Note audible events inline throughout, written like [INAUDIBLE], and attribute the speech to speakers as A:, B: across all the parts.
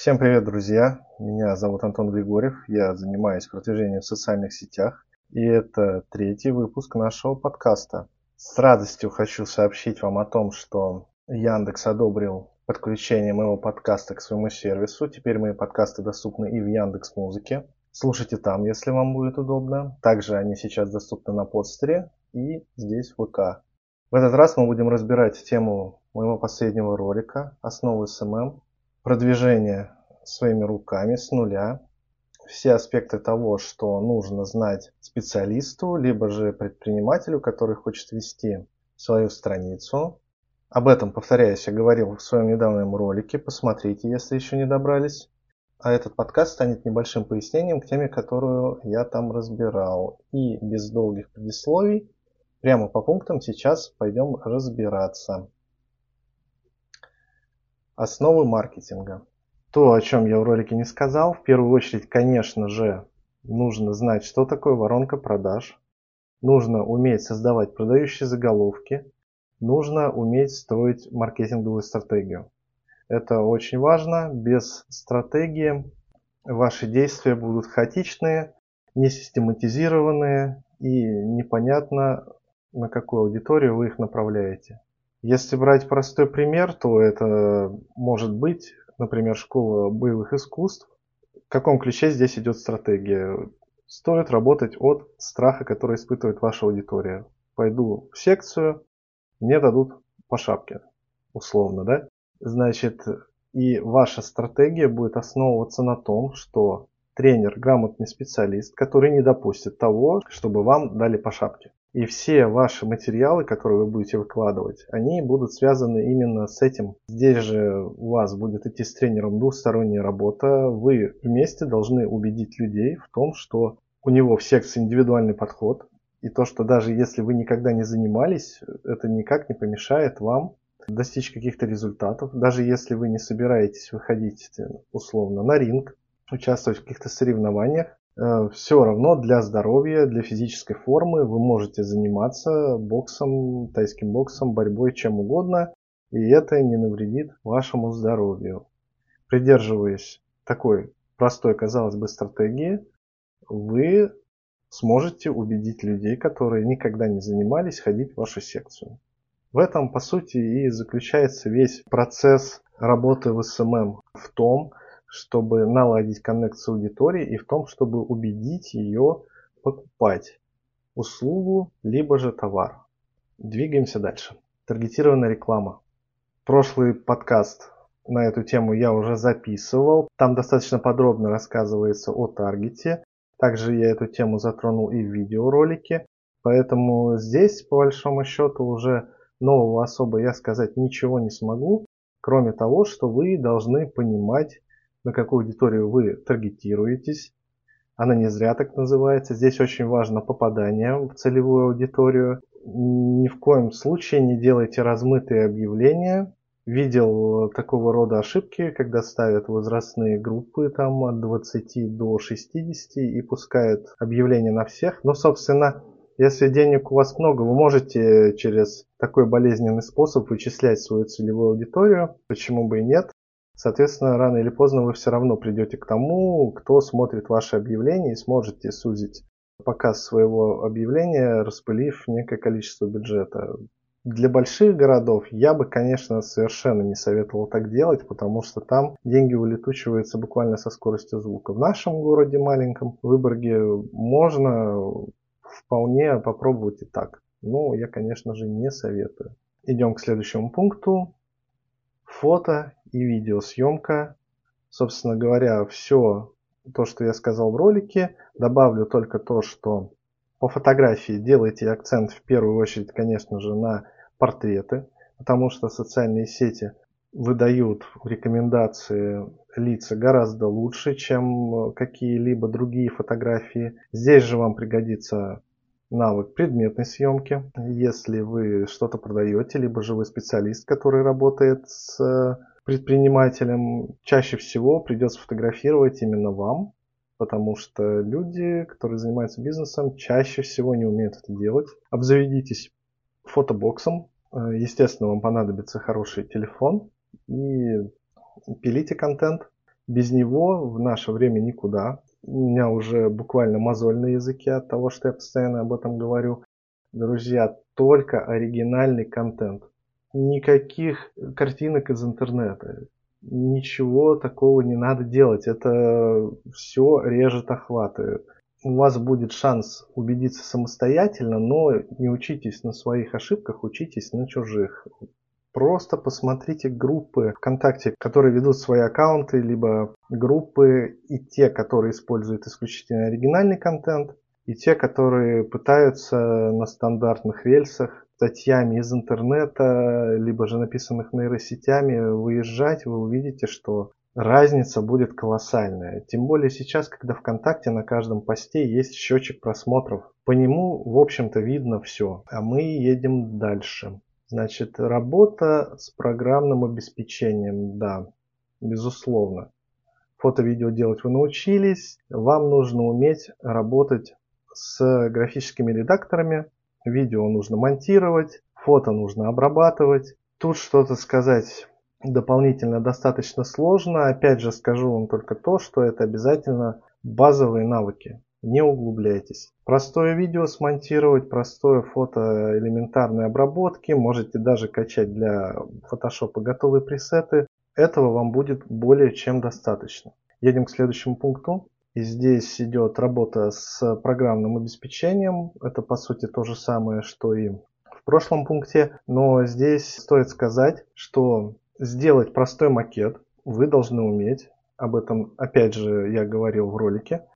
A: Всем привет, друзья! Меня зовут Антон Григорьев, я занимаюсь продвижением в социальных сетях, и это третий выпуск нашего подкаста. С радостью хочу сообщить вам о том, что Яндекс одобрил подключение моего подкаста к своему сервису. Теперь мои подкасты доступны и в Яндекс Музыке. Слушайте там, если вам будет удобно. Также они сейчас доступны на подстере и здесь в ВК. В этот раз мы будем разбирать тему моего последнего ролика «Основы SMM», продвижение своими руками с нуля, все аспекты того, что нужно знать специалисту, либо же предпринимателю, который хочет вести свою страницу. Об этом, повторяюсь, я говорил в своем недавнем ролике, посмотрите, если еще не добрались. А этот подкаст станет небольшим пояснением к теме, которую я там разбирал. И без долгих предисловий, прямо по пунктам сейчас пойдем разбираться. Основы маркетинга. То, о чем я в ролике не сказал, в первую очередь, конечно же, нужно знать, что такое воронка продаж. Нужно уметь создавать продающие заголовки. Нужно уметь строить маркетинговую стратегию. Это очень важно. Без стратегии ваши действия будут хаотичные, несистематизированные и непонятно, на какую аудиторию вы их направляете. Если брать простой пример, то это может быть, например, школа боевых искусств. В каком ключе здесь идет стратегия? Стоит работать от страха, который испытывает ваша аудитория. Пойду в секцию, мне дадут по шапке, условно, да? Значит, и ваша стратегия будет основываться на том, что тренер грамотный специалист, который не допустит того, чтобы вам дали по шапке. И все ваши материалы, которые вы будете выкладывать, они будут связаны именно с этим. Здесь же у вас будет идти с тренером двухсторонняя работа. Вы вместе должны убедить людей в том, что у него в секции индивидуальный подход. И то, что даже если вы никогда не занимались, это никак не помешает вам достичь каких-то результатов, даже если вы не собираетесь выходить условно на ринг, участвовать в каких-то соревнованиях, все равно для здоровья, для физической формы вы можете заниматься боксом, тайским боксом, борьбой, чем угодно, и это не навредит вашему здоровью. Придерживаясь такой простой, казалось бы, стратегии, вы сможете убедить людей, которые никогда не занимались, ходить в вашу секцию. В этом, по сути, и заключается весь процесс работы в SMM в том, чтобы наладить коннект с аудиторией и в том, чтобы убедить ее покупать услугу, либо же товар. Двигаемся дальше. Таргетированная реклама. Прошлый подкаст на эту тему я уже записывал. Там достаточно подробно рассказывается о таргете. Также я эту тему затронул и в видеоролике. Поэтому здесь, по большому счету, уже нового особо я сказать ничего не смогу, кроме того, что вы должны понимать, на какую аудиторию вы таргетируетесь. Она не зря так называется. Здесь очень важно попадание в целевую аудиторию. Ни в коем случае не делайте размытые объявления. Видел такого рода ошибки, когда ставят возрастные группы там от 20 до 60 и пускают объявления на всех. Но, собственно, если денег у вас много, вы можете через такой болезненный способ вычислять свою целевую аудиторию. Почему бы и нет? Соответственно, рано или поздно вы все равно придете к тому, кто смотрит ваши объявления и сможете сузить показ своего объявления, распылив некое количество бюджета. Для больших городов я бы, конечно, совершенно не советовал так делать, потому что там деньги улетучиваются буквально со скоростью звука. В нашем городе маленьком, Выборге, можно вполне попробовать и так. Но я, конечно же, не советую. Идем к следующему пункту. Фото и видеосъемка. Собственно говоря, все то, что я сказал в ролике. Добавлю только то, что по фотографии делайте акцент в первую очередь, конечно же, на портреты, потому что социальные сети выдают рекомендации лица гораздо лучше, чем какие-либо другие фотографии. Здесь же вам пригодится навык предметной съемки. Если вы что-то продаете, либо же вы специалист, который работает с предпринимателем, чаще всего придется фотографировать именно вам, потому что люди, которые занимаются бизнесом, чаще всего не умеют это делать. Обзаведитесь фотобоксом. Естественно, вам понадобится хороший телефон и пилите контент. Без него в наше время никуда. У меня уже буквально мозоль на языке от того, что я постоянно об этом говорю. Друзья, только оригинальный контент. Никаких картинок из интернета. Ничего такого не надо делать. Это все режет охваты. У вас будет шанс убедиться самостоятельно, но не учитесь на своих ошибках, учитесь на чужих. Просто посмотрите группы ВКонтакте, которые ведут свои аккаунты, либо группы и те, которые используют исключительно оригинальный контент, и те, которые пытаются на стандартных рельсах статьями из интернета, либо же написанных нейросетями выезжать, вы увидите, что разница будет колоссальная. Тем более сейчас, когда ВКонтакте на каждом посте есть счетчик просмотров. По нему, в общем-то, видно все. А мы едем дальше. Значит, работа с программным обеспечением, да, безусловно. Фото-видео делать вы научились. Вам нужно уметь работать с графическими редакторами. Видео нужно монтировать, фото нужно обрабатывать. Тут что-то сказать дополнительно достаточно сложно. Опять же скажу вам только то, что это обязательно базовые навыки. Не углубляйтесь. Простое видео смонтировать, простое фото элементарной обработки. Можете даже качать для фотошопа готовые пресеты. Этого вам будет более чем достаточно. Едем к следующему пункту. И здесь идет работа с программным обеспечением. Это по сути то же самое, что и в прошлом пункте. Но здесь стоит сказать, что сделать простой макет вы должны уметь. Об этом, опять же, я говорил в ролике.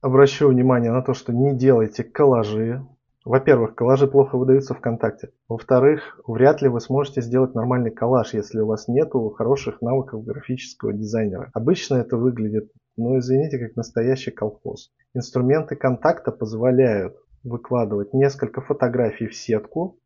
A: Обращу внимание на то, что не делайте коллажи. Во-первых, коллажи плохо выдаются ВКонтакте. Во-вторых, вряд ли вы сможете сделать нормальный коллаж, если у вас нет хороших навыков графического дизайнера. Обычно это выглядит, ну извините, как настоящий колхоз. Инструменты контакта позволяют выкладывать несколько фотографий в сетку,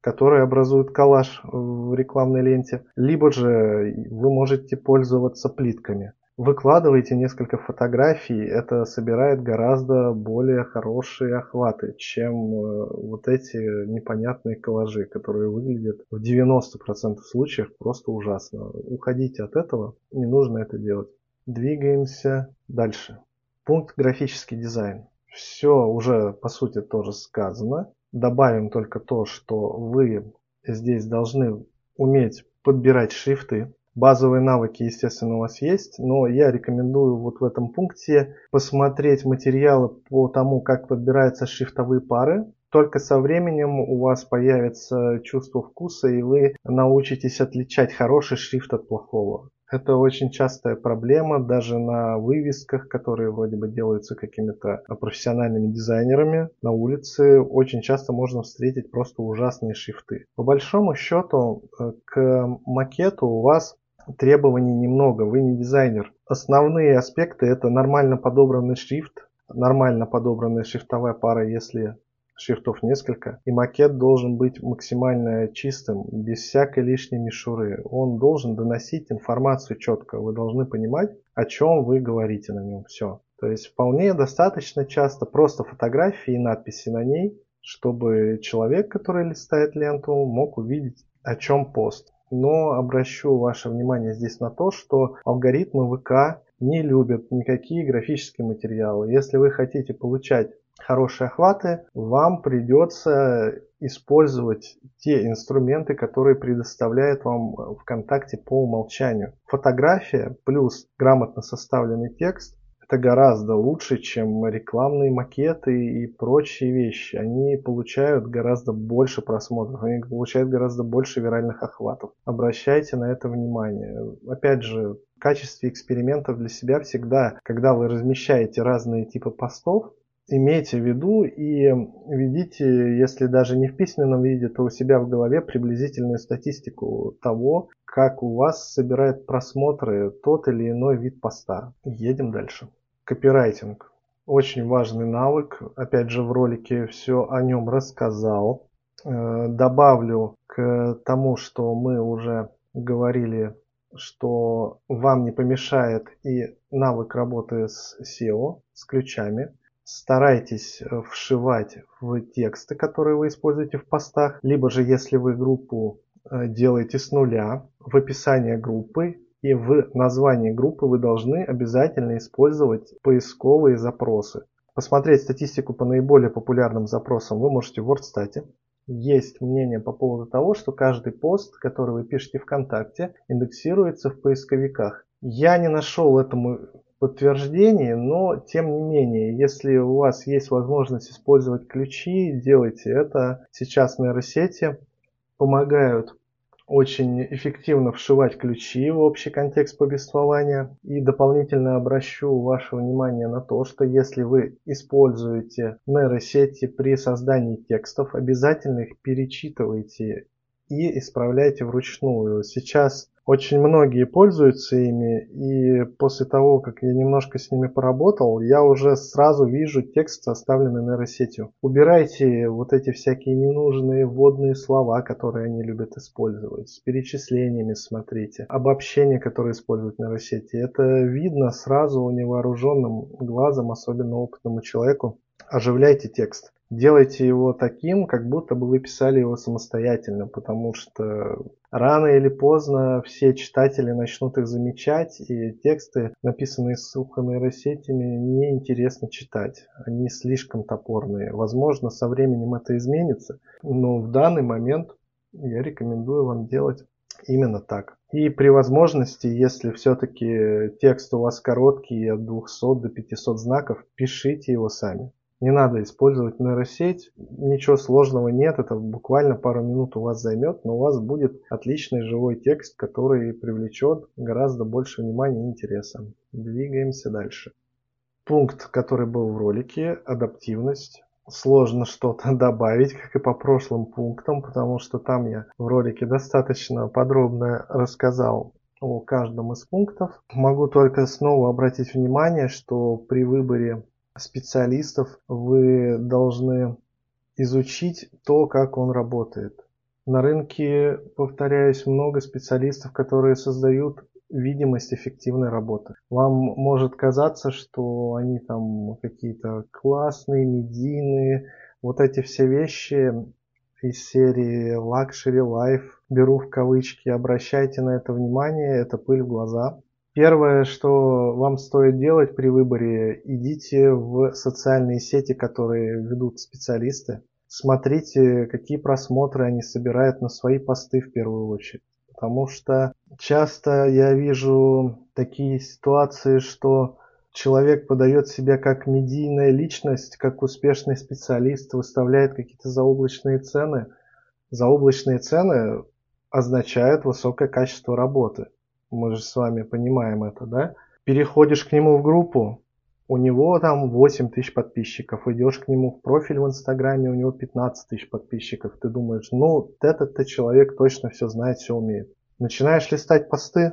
A: которые образуют коллаж в рекламной ленте, либо же вы можете пользоваться плитками. Выкладываете несколько фотографий, это собирает гораздо более хорошие охваты, чем э, вот эти непонятные коллажи, которые выглядят в 90% случаев просто ужасно. Уходите от этого, не нужно это делать. Двигаемся дальше. Пункт графический дизайн. Все уже по сути тоже сказано. Добавим только то, что вы здесь должны уметь подбирать шрифты. Базовые навыки, естественно, у вас есть, но я рекомендую вот в этом пункте посмотреть материалы по тому, как подбираются шрифтовые пары. Только со временем у вас появится чувство вкуса, и вы научитесь отличать хороший шрифт от плохого. Это очень частая проблема даже на вывесках, которые вроде бы делаются какими-то профессиональными дизайнерами. На улице очень часто можно встретить просто ужасные шрифты. По большому счету э, к макету у вас требований немного, вы не дизайнер. Основные аспекты это нормально подобранный шрифт, нормально подобранная шрифтовая пара, если шрифтов несколько, и макет должен быть максимально чистым, без всякой лишней мишуры. Он должен доносить информацию четко. Вы должны понимать, о чем вы говорите на нем. Все. То есть вполне достаточно часто просто фотографии и надписи на ней, чтобы человек, который листает ленту, мог увидеть, о чем пост. Но обращу ваше внимание здесь на то, что алгоритмы ВК не любят никакие графические материалы. Если вы хотите получать хорошие охваты, вам придется использовать те инструменты, которые предоставляет вам ВКонтакте по умолчанию. Фотография плюс грамотно составленный текст это гораздо лучше, чем рекламные макеты и прочие вещи. Они получают гораздо больше просмотров, они получают гораздо больше виральных охватов. Обращайте на это внимание. Опять же, в качестве экспериментов для себя всегда, когда вы размещаете разные типы постов, имейте в виду и ведите, если даже не в письменном виде, то у себя в голове приблизительную статистику того, как у вас собирает просмотры тот или иной вид поста. Едем дальше. Копирайтинг. Очень важный навык. Опять же в ролике все о нем рассказал. Э, добавлю к тому, что мы уже говорили, что вам не помешает и навык работы с SEO, с ключами старайтесь э, вшивать в тексты, которые вы используете в постах, либо же если вы группу э, делаете с нуля, в описание группы И в названии группы вы должны обязательно использовать поисковые запросы. Посмотреть статистику по наиболее популярным запросам вы можете в WordStat. Есть мнение по поводу того, что каждый пост, который вы пишете ВКонтакте, индексируется в поисковиках. Я не нашел этому подтверждений, но тем не менее, если у вас есть возможность использовать ключи, делайте это. Сейчас нейросети помогают очень эффективно вшивать ключи в общий контекст повествования. И дополнительно обращу ваше внимание на то, что если вы используете нейросети при создании текстов, обязательно их перечитывайте и исправляйте вручную. Сейчас очень многие пользуются ими, и после того, как я немножко с ними поработал, я уже сразу вижу текст, составленный нейросетью. Убирайте вот эти всякие ненужные вводные слова, которые они любят использовать. С перечислениями смотрите. Обобщения, которые используют нейросети. Это видно сразу невооруженным глазом, особенно опытному человеку. Оживляйте текст делайте его таким, как будто бы вы писали его самостоятельно, потому что рано или поздно все читатели начнут их замечать, и тексты, написанные сухо нейросетями, неинтересно читать. Они слишком топорные. Возможно, со временем это изменится, но в данный момент я рекомендую вам делать именно так. И при возможности, если все-таки текст у вас короткий, от 200 до 500 знаков, пишите его сами. Не надо использовать нейросеть, ничего сложного нет, это буквально пару минут у вас займет, но у вас будет отличный живой текст, который привлечет гораздо больше внимания и интереса. Двигаемся дальше. Пункт, который был в ролике, адаптивность. Сложно что-то [LAUGHS] добавить, как и по прошлым пунктам, потому что там я в ролике достаточно подробно рассказал о каждом из пунктов. Могу только снова обратить внимание, что при выборе специалистов вы должны изучить то, как он работает. На рынке, повторяюсь, много специалистов, которые создают видимость эффективной работы. Вам может казаться, что они там какие-то классные, медийные. Вот эти все вещи из серии Luxury Life, беру в кавычки, обращайте на это внимание, это пыль в глаза. Первое, что вам стоит делать при выборе, идите в социальные сети, которые ведут специалисты. Смотрите, какие просмотры они собирают на свои посты в первую очередь. Потому что часто я вижу такие ситуации, что человек подает себя как медийная личность, как успешный специалист, выставляет какие-то заоблачные цены. Заоблачные цены означают высокое качество работы мы же с вами понимаем это, да? Переходишь к нему в группу, у него там 8 тысяч подписчиков, идешь к нему в профиль в Инстаграме, у него 15 тысяч подписчиков, ты думаешь, ну, этот-то человек точно все знает, все умеет. Начинаешь листать посты,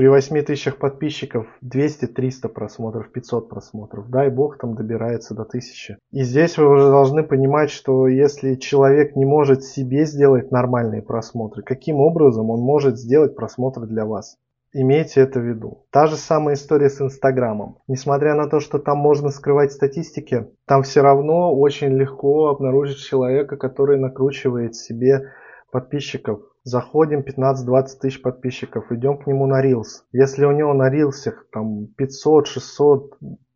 A: при 8 тысячах подписчиков 200-300 просмотров, 500 просмотров. Дай бог там добирается до 1000. И здесь вы уже должны понимать, что если человек не может себе сделать нормальные просмотры, каким образом он может сделать просмотры для вас? Имейте это в виду. Та же самая история с Инстаграмом. Несмотря на то, что там можно скрывать статистики, там все равно очень легко обнаружить человека, который накручивает себе подписчиков. Заходим, 15-20 тысяч подписчиков, идем к нему на Reels. Если у него на Reels там 500-600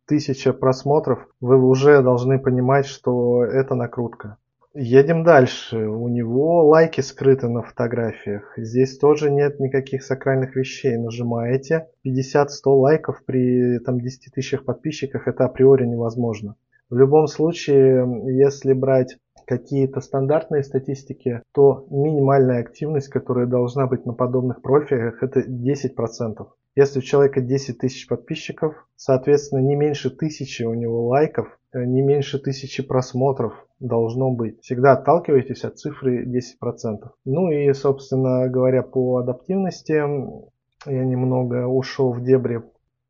A: тысяч просмотров, вы уже должны понимать, что это накрутка. Едем дальше. У него лайки скрыты на фотографиях. Здесь тоже нет никаких сакральных вещей. Нажимаете. 50-100 лайков при там, 10 тысячах подписчиках это априори невозможно. В любом случае, если брать какие-то стандартные статистики, то минимальная активность, которая должна быть на подобных профилях, это 10%. Если у человека 10 тысяч подписчиков, соответственно, не меньше тысячи у него лайков, э, не меньше тысячи просмотров должно быть. Всегда отталкивайтесь от цифры 10%. Ну и, собственно говоря, по адаптивности я немного ушел в дебри.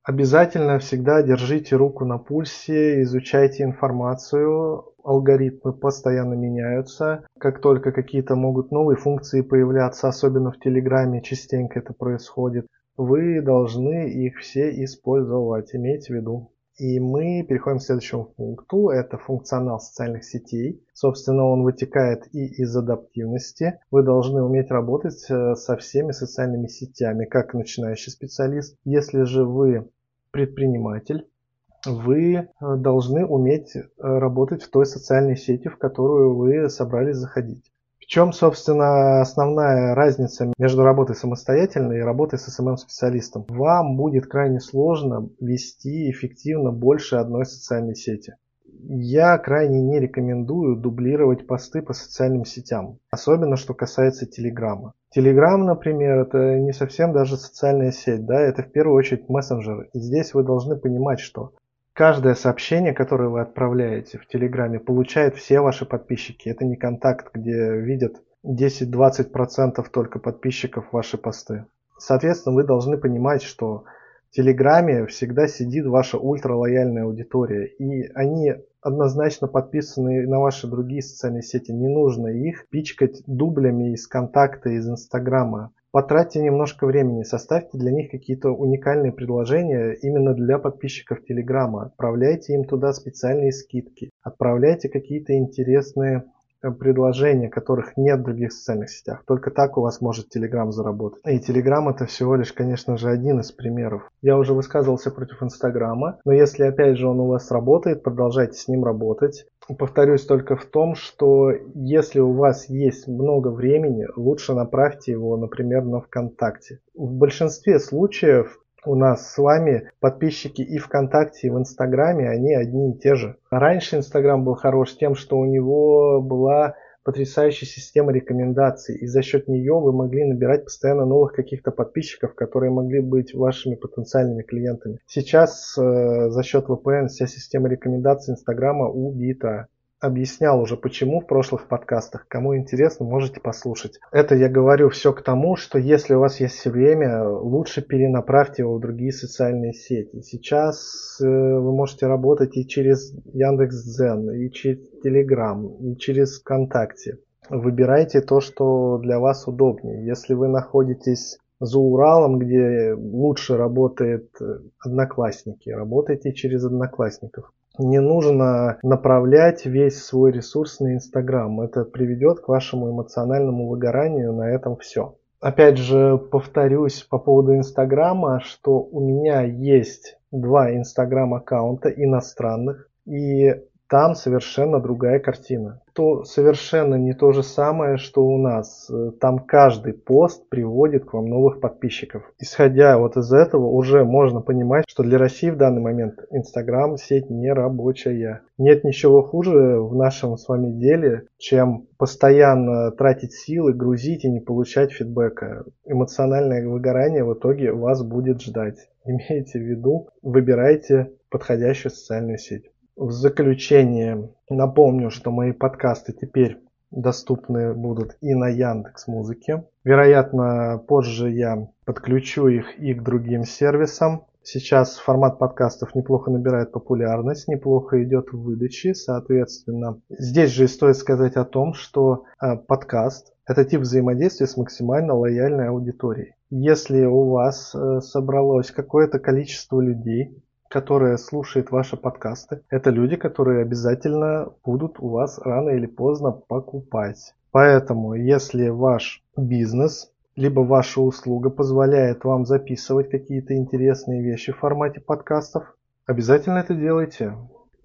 A: Обязательно всегда держите руку на пульсе, изучайте информацию. Алгоритмы постоянно меняются. Как только какие-то могут новые функции появляться, особенно в Телеграме частенько это происходит, вы должны их все использовать, имейте в виду. И мы переходим к следующему пункту. Это функционал социальных сетей. Собственно, он вытекает и из адаптивности. Вы должны уметь работать э, со всеми социальными сетями, как начинающий специалист. Если же вы предприниматель, вы э, должны уметь э, работать в той социальной сети, в которую вы собрались заходить. В чем, собственно, основная разница между работой самостоятельно и работой с СММ-специалистом? Вам будет крайне сложно вести эффективно больше одной социальной сети. Я крайне не рекомендую дублировать посты по социальным сетям, особенно что касается Телеграма. Телеграм, например, это не совсем даже социальная сеть, да, это в первую очередь мессенджер. И здесь вы должны понимать, что Каждое сообщение, которое вы отправляете в Телеграме, получают все ваши подписчики. Это не контакт, где видят 10-20% только подписчиков ваши посты. Соответственно, вы должны понимать, что в Телеграме всегда сидит ваша ультралояльная аудитория. И они однозначно подписаны на ваши другие социальные сети. Не нужно их пичкать дублями из контакта, из Инстаграма. Потратьте немножко времени, составьте для них какие-то уникальные предложения именно для подписчиков Телеграма. Отправляйте им туда специальные скидки. Отправляйте какие-то интересные предложения, которых нет в других социальных сетях. Только так у вас может Telegram заработать. И Telegram это всего лишь, конечно же, один из примеров. Я уже высказывался против Инстаграма, но если опять же он у вас работает, продолжайте с ним работать. Повторюсь только в том, что если у вас есть много времени, лучше направьте его, например, на ВКонтакте. В большинстве случаев у нас с вами подписчики и ВКонтакте, и в Инстаграме, они одни и те же. Раньше Инстаграм был хорош тем, что у него была потрясающая система рекомендаций, и за счет нее вы могли набирать постоянно новых каких-то подписчиков, которые могли быть вашими потенциальными клиентами. Сейчас э, за счет VPN вся система рекомендаций Инстаграма убита объяснял уже почему в прошлых подкастах. Кому интересно, можете послушать. Это я говорю все к тому, что если у вас есть время, лучше перенаправьте его в другие социальные сети. Сейчас э, вы можете работать и через Яндекс.Дзен, и через Телеграм, и через ВКонтакте. Выбирайте то, что для вас удобнее. Если вы находитесь за Уралом, где лучше работает Одноклассники, работайте через Одноклассников не нужно направлять весь свой ресурс на Инстаграм. Это приведет к вашему эмоциональному выгоранию, на этом все. Опять же, повторюсь по поводу Инстаграма, что у меня есть два Инстаграм аккаунта иностранных, и там совершенно другая картина. То совершенно не то же самое, что у нас. Там каждый пост приводит к вам новых подписчиков. Исходя вот из этого, уже можно понимать, что для России в данный момент Инстаграм сеть не рабочая. Нет ничего хуже в нашем с вами деле, чем постоянно тратить силы, грузить и не получать фидбэка. Эмоциональное выгорание в итоге вас будет ждать. [LAUGHS] Имейте в виду, выбирайте подходящую социальную сеть. В заключение напомню, что мои подкасты теперь доступны будут и на Яндекс Музыке. Вероятно, позже я подключу их и к другим сервисам. Сейчас формат подкастов неплохо набирает популярность, неплохо идет в выдаче, соответственно. Здесь же стоит сказать о том, что э, подкаст – это тип взаимодействия с максимально лояльной аудиторией. Если у вас э, собралось какое-то количество людей, которые слушают ваши подкасты, это люди, которые обязательно будут у вас рано или поздно покупать. Поэтому, если ваш бизнес либо ваша услуга позволяет вам записывать какие-то интересные вещи в формате подкастов, обязательно это делайте.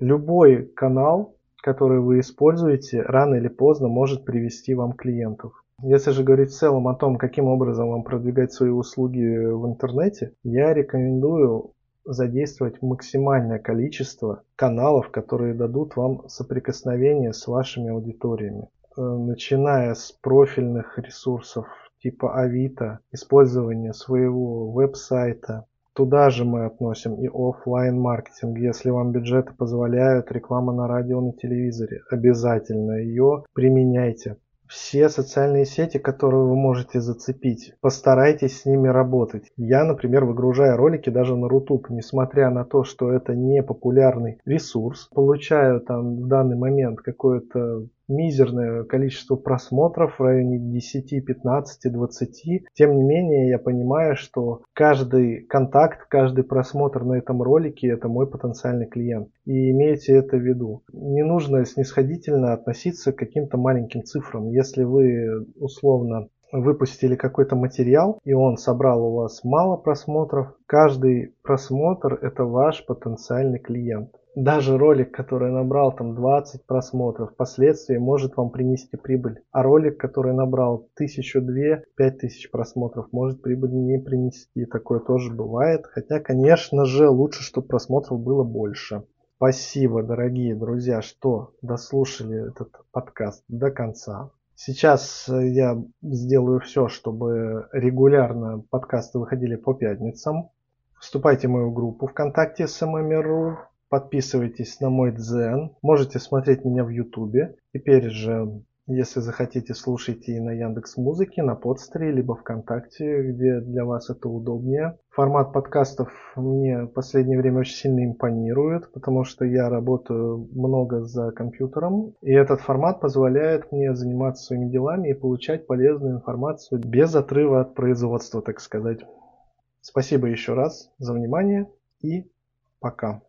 A: Любой канал, который вы используете, рано или поздно может привести вам клиентов. Если же говорить в целом о том, каким образом вам продвигать свои услуги в интернете, я рекомендую задействовать максимальное количество каналов, которые дадут вам соприкосновение с вашими аудиториями. Э, начиная с профильных ресурсов типа Авито, использование своего веб-сайта. Туда же мы относим и офлайн маркетинг. Если вам бюджеты позволяют, реклама на радио, на телевизоре. Обязательно ее применяйте все социальные сети, которые вы можете зацепить. Постарайтесь с ними работать. Я, например, выгружаю ролики даже на Рутуб, несмотря на то, что это не популярный ресурс. Получаю там в данный момент какое-то мизерное количество просмотров в районе 10, 15, 20. Тем не менее, я понимаю, что каждый контакт, каждый просмотр на этом ролике – это мой потенциальный клиент. И имейте это в виду. Не нужно снисходительно относиться к каким-то маленьким цифрам. Если вы условно выпустили какой-то материал, и он собрал у вас мало просмотров, каждый просмотр – это ваш потенциальный клиент. Даже ролик, который набрал там 20 просмотров, впоследствии может вам принести прибыль. А ролик, который набрал тысячу, две, пять тысяч просмотров, может прибыль не принести. Такое тоже бывает. Хотя, конечно же, лучше, чтобы просмотров было больше. Спасибо, дорогие друзья, что дослушали этот подкаст до конца. Сейчас э, я сделаю все, чтобы регулярно подкасты выходили по пятницам. Вступайте в мою группу ВКонтакте SMM.ру, подписывайтесь на мой Дзен, можете смотреть меня в Ютубе. Теперь же если захотите, слушайте и на Яндекс Музыке, на Подстере, либо ВКонтакте, где для вас это удобнее. Формат подкастов мне в последнее время очень сильно импонирует, потому что я работаю много за компьютером, и этот формат позволяет мне заниматься своими делами и получать полезную информацию без отрыва от производства, так сказать. Спасибо еще раз за внимание и пока.